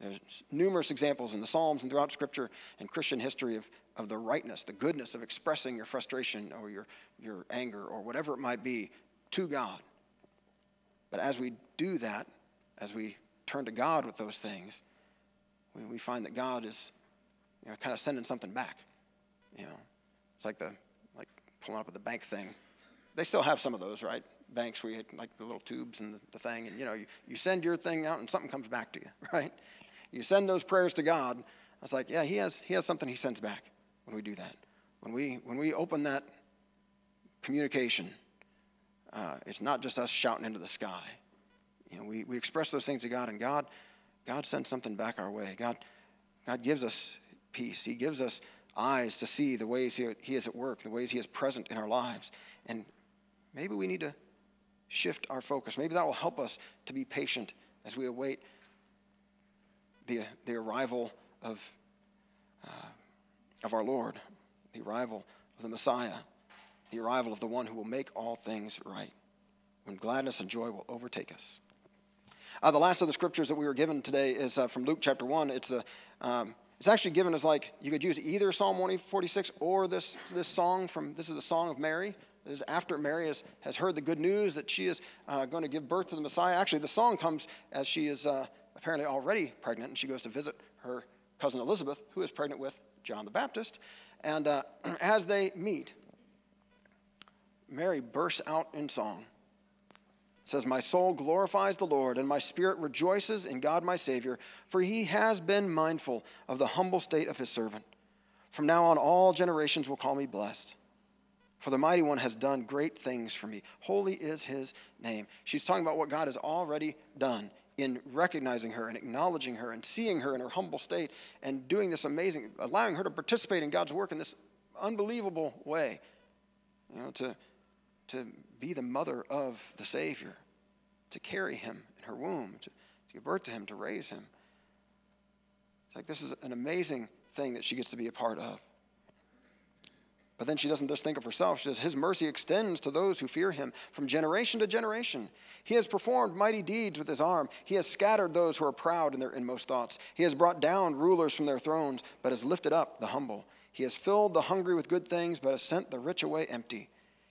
There's numerous examples in the Psalms and throughout Scripture and Christian history of, of the rightness, the goodness of expressing your frustration or your, your anger or whatever it might be to God. But as we do that, as we turn to God with those things, we, we find that God is, you know, kind of sending something back. You know, it's like the like pulling up at the bank thing. They still have some of those, right? Banks where you hit like the little tubes and the, the thing, and you know, you, you send your thing out and something comes back to you, right? You send those prayers to God. I was like, yeah, he has he has something he sends back when we do that. When we when we open that communication, uh, it's not just us shouting into the sky. You know, we, we express those things to God, and God, God sends something back our way. God, God gives us peace. He gives us eyes to see the ways he, he is at work, the ways He is present in our lives. And maybe we need to shift our focus. Maybe that will help us to be patient as we await the, the arrival of, uh, of our Lord, the arrival of the Messiah, the arrival of the one who will make all things right, when gladness and joy will overtake us. Uh, the last of the scriptures that we were given today is uh, from Luke chapter 1. It's, a, um, it's actually given as like, you could use either Psalm 146 or this, this song from, this is the Song of Mary. This is after Mary has, has heard the good news that she is uh, going to give birth to the Messiah. Actually, the song comes as she is uh, apparently already pregnant, and she goes to visit her cousin Elizabeth, who is pregnant with John the Baptist. And uh, as they meet, Mary bursts out in song says, My soul glorifies the Lord, and my spirit rejoices in God my Savior, for he has been mindful of the humble state of his servant. From now on, all generations will call me blessed. For the mighty one has done great things for me. Holy is his name. She's talking about what God has already done in recognizing her and acknowledging her and seeing her in her humble state and doing this amazing, allowing her to participate in God's work in this unbelievable way. You know, to, to be the mother of the Savior, to carry him in her womb, to, to give birth to him, to raise him. It's like this is an amazing thing that she gets to be a part of. But then she doesn't just think of herself. She says, His mercy extends to those who fear him from generation to generation. He has performed mighty deeds with his arm. He has scattered those who are proud in their inmost thoughts. He has brought down rulers from their thrones, but has lifted up the humble. He has filled the hungry with good things, but has sent the rich away empty.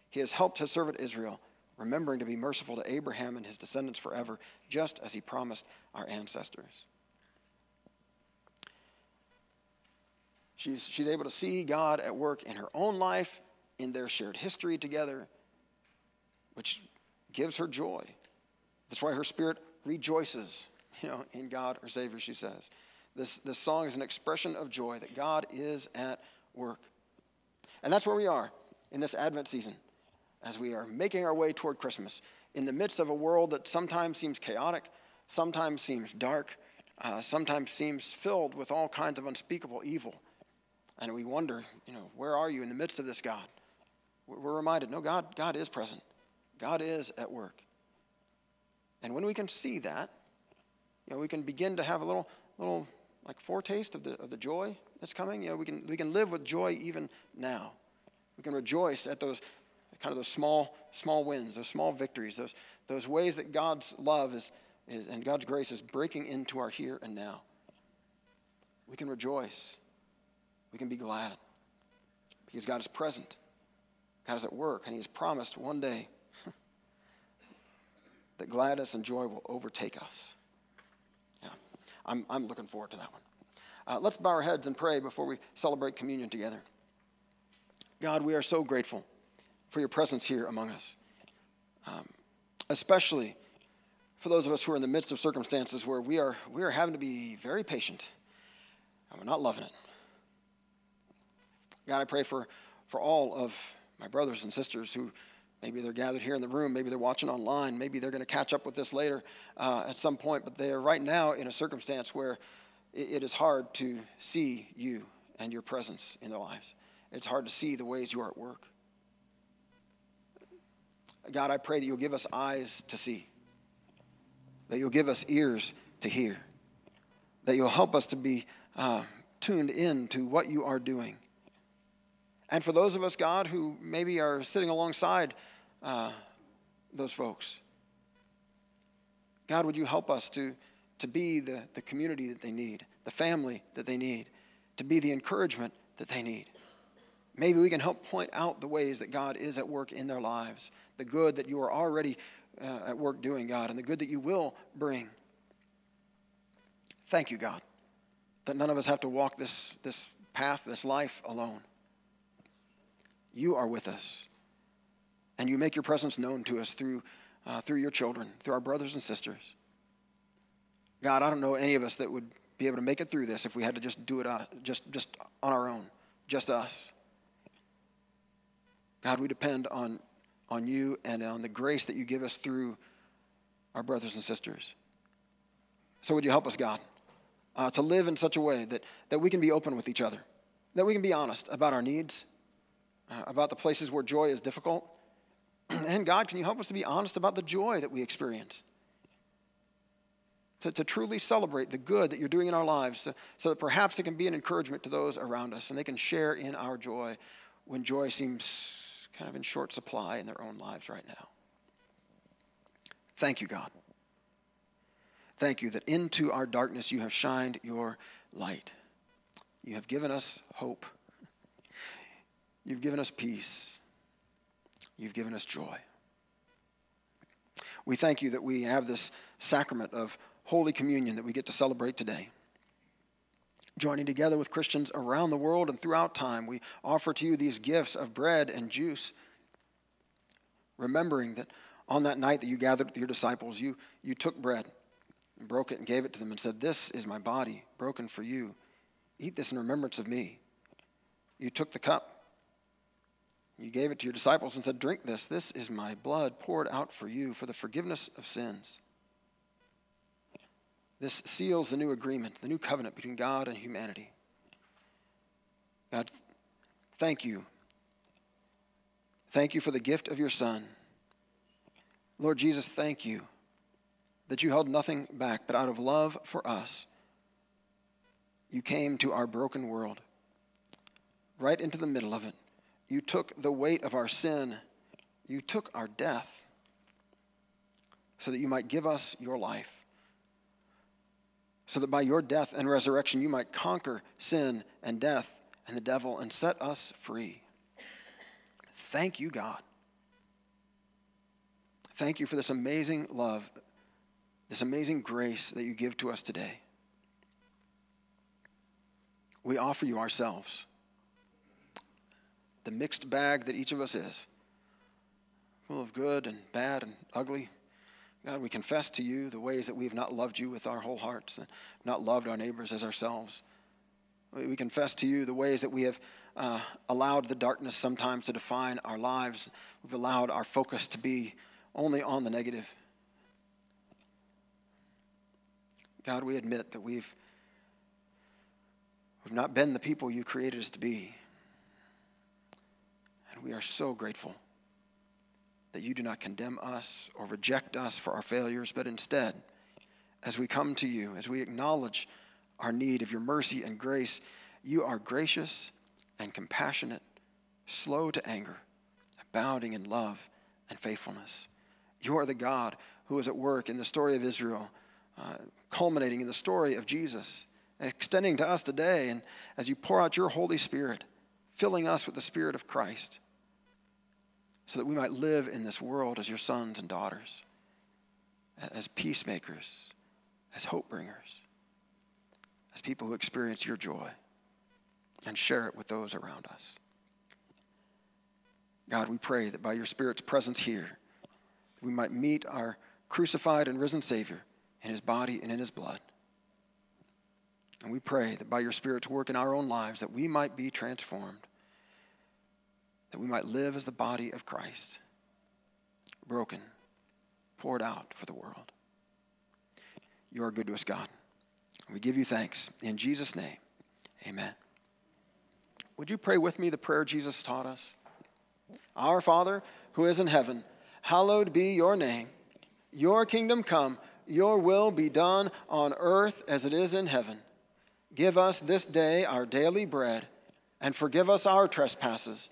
He has helped his servant Israel, remembering to be merciful to Abraham and his descendants forever, just as he promised our ancestors. She's, she's able to see God at work in her own life, in their shared history together, which gives her joy. That's why her spirit rejoices, you know, in God, her Savior, she says. This, this song is an expression of joy that God is at work. And that's where we are in this Advent season as we are making our way toward Christmas in the midst of a world that sometimes seems chaotic, sometimes seems dark, uh, sometimes seems filled with all kinds of unspeakable evil. And we wonder, you know, where are you in the midst of this, God? We're reminded, no, God, God is present. God is at work. And when we can see that, you know, we can begin to have a little, little like foretaste of the, of the joy that's coming. You know, we can, we can live with joy even now. We can rejoice at those kind of those small, small wins, those small victories, those, those ways that God's love is, is, and God's grace is breaking into our here and now. We can rejoice we can be glad because God is present. God is at work, and He has promised one day that gladness and joy will overtake us. Yeah, I'm, I'm looking forward to that one. Uh, let's bow our heads and pray before we celebrate communion together. God, we are so grateful for your presence here among us, um, especially for those of us who are in the midst of circumstances where we are, we are having to be very patient and we're not loving it. God, I pray for, for all of my brothers and sisters who maybe they're gathered here in the room, maybe they're watching online, maybe they're going to catch up with this later uh, at some point, but they are right now in a circumstance where it, it is hard to see you and your presence in their lives. It's hard to see the ways you are at work. God, I pray that you'll give us eyes to see, that you'll give us ears to hear, that you'll help us to be uh, tuned in to what you are doing and for those of us, God, who maybe are sitting alongside uh, those folks, God, would you help us to, to be the, the community that they need, the family that they need, to be the encouragement that they need? Maybe we can help point out the ways that God is at work in their lives, the good that you are already uh, at work doing, God, and the good that you will bring. Thank you, God, that none of us have to walk this, this path, this life alone. You are with us. And you make your presence known to us through, uh, through your children, through our brothers and sisters. God, I don't know any of us that would be able to make it through this if we had to just do it uh, just, just on our own, just us. God, we depend on, on you and on the grace that you give us through our brothers and sisters. So, would you help us, God, uh, to live in such a way that, that we can be open with each other, that we can be honest about our needs, uh, about the places where joy is difficult. and God, can you help us to be honest about the joy that we experience? To, to truly celebrate the good that you're doing in our lives so, so that perhaps it can be an encouragement to those around us and they can share in our joy when joy seems kind of in short supply in their own lives right now. Thank you, God. Thank you that into our darkness you have shined your light. You have given us hope. You've given us peace. You've given us joy. We thank you that we have this sacrament of Holy Communion that we get to celebrate today. Joining together with Christians around the world and throughout time, we offer to you these gifts of bread and juice, remembering that on that night that you gathered with your disciples, you, you took bread and broke it and gave it to them and said, This is my body broken for you. Eat this in remembrance of me. you took the cup. You gave it to your disciples and said, Drink this. This is my blood poured out for you for the forgiveness of sins. This seals the new agreement, the new covenant between God and humanity. God, thank you. Thank you for the gift of your Son. Lord Jesus, thank you that you held nothing back, but out of love for us, you came to our broken world, right into the middle of it. You took the weight of our sin, you took our death, so that you might give us your life so that by your death and resurrection you might conquer sin and death and the devil and set us free. Thank you, God. Thank you for this amazing love, this amazing grace that you give to us today. We offer you ourselves, the mixed bag that each of us is, full of good and bad and ugly. God, we confess to you the ways that we have not loved you with our whole hearts, and not loved our neighbors as ourselves. We confess to you the ways that we have uh, allowed the darkness sometimes to define our lives. We've allowed our focus to be only on the negative. God, we admit that we've, we've not been the people you created us to be. And we are so grateful that you do not condemn us or reject us for our failures, but instead, as we come to you, as we acknowledge our need of your mercy and grace, you are gracious and compassionate, slow to anger, abounding in love and faithfulness. You are the God who is at work in the story of Israel, uh, culminating in the story of Jesus, extending to us today. And as you pour out your Holy Spirit, filling us with the Spirit of Christ, so that we might live in this world as your sons and daughters, as peacemakers, as hope bringers, as people who experience your joy and share it with those around us. God, we pray that by your Spirit's presence here, we might meet our crucified and risen Savior in his body and in his blood. And we pray that by your Spirit's work in our own lives, that we might be transformed that we might live as the body of Christ, broken, poured out for the world. You are good to us, God. We give you thanks. In Jesus' name, amen. Would you pray with me the prayer Jesus taught us? Our Father, who is in heaven, hallowed be your name. Your kingdom come, your will be done on earth as it is in heaven. Give us this day our daily bread, and forgive us our trespasses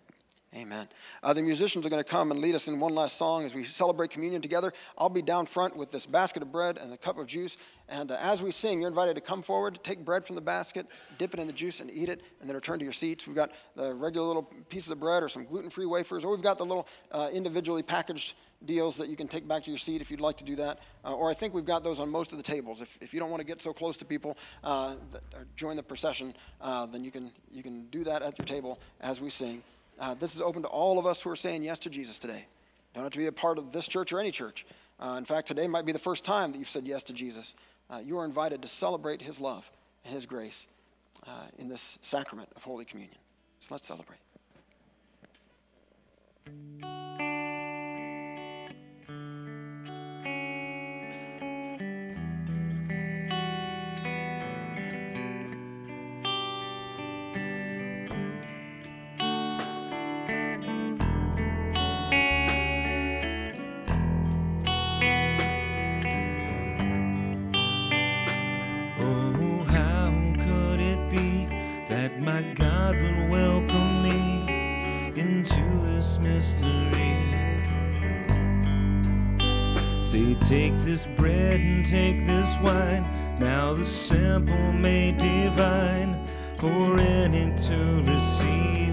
Amen. Uh, the musicians are going to come and lead us in one last song as we celebrate communion together. I'll be down front with this basket of bread and a cup of juice. And uh, as we sing, you're invited to come forward, take bread from the basket, dip it in the juice, and eat it, and then return to your seats. We've got the regular little pieces of bread or some gluten free wafers, or we've got the little uh, individually packaged deals that you can take back to your seat if you'd like to do that. Uh, or I think we've got those on most of the tables. If, if you don't want to get so close to people uh, that, join the procession, uh, then you can, you can do that at your table as we sing. Uh, this is open to all of us who are saying yes to Jesus today. Don't have to be a part of this church or any church. Uh, in fact, today might be the first time that you've said yes to Jesus. Uh, you are invited to celebrate his love and his grace uh, in this sacrament of Holy Communion. So let's celebrate. This bread and take this wine, now the simple may divine, for any to receive.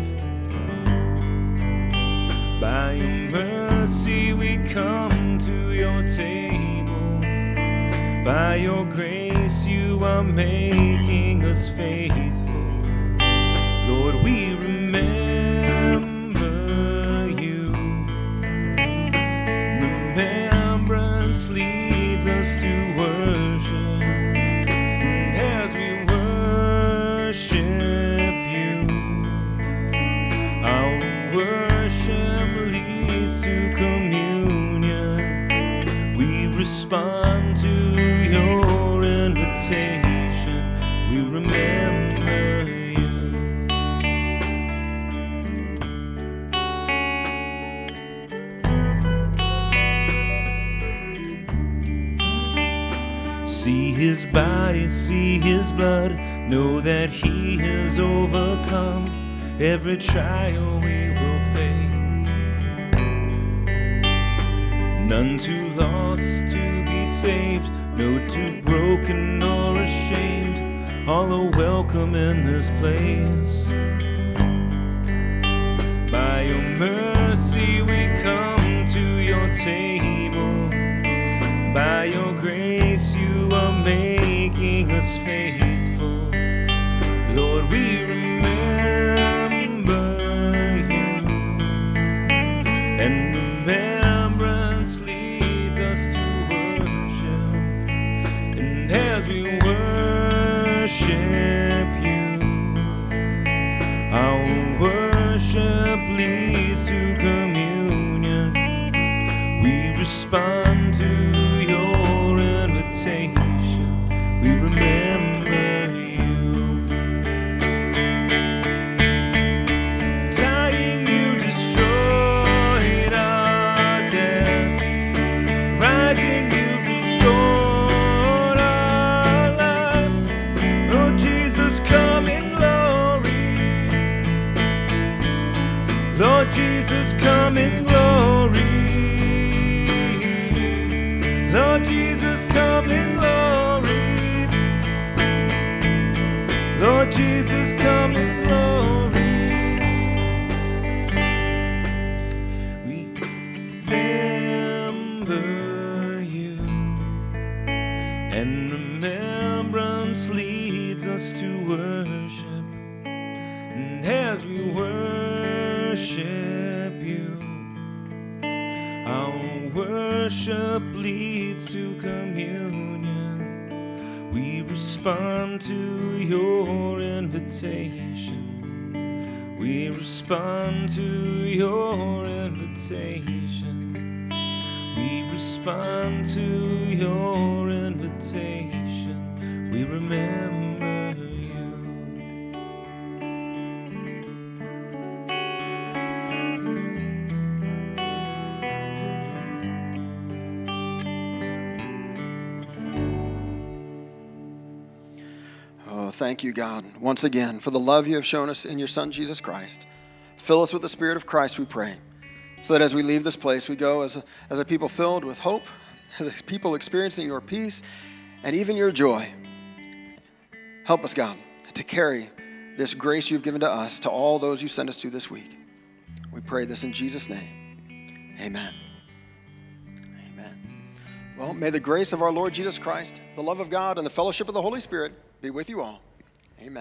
Every trial we will face. None too lost to be saved, no too broken nor ashamed. All are welcome in this place. Jesus, come in glory. We respond to your invitation. We respond to your thank you, God, once again for the love you have shown us in your Son, Jesus Christ. Fill us with the Spirit of Christ, we pray, so that as we leave this place, we go as a, as a people filled with hope, as a people experiencing your peace and even your joy. Help us, God, to carry this grace you've given to us to all those you send us to this week. We pray this in Jesus' name. Amen. Amen. Well, may the grace of our Lord Jesus Christ, the love of God, and the fellowship of the Holy Spirit be with you all. Amen.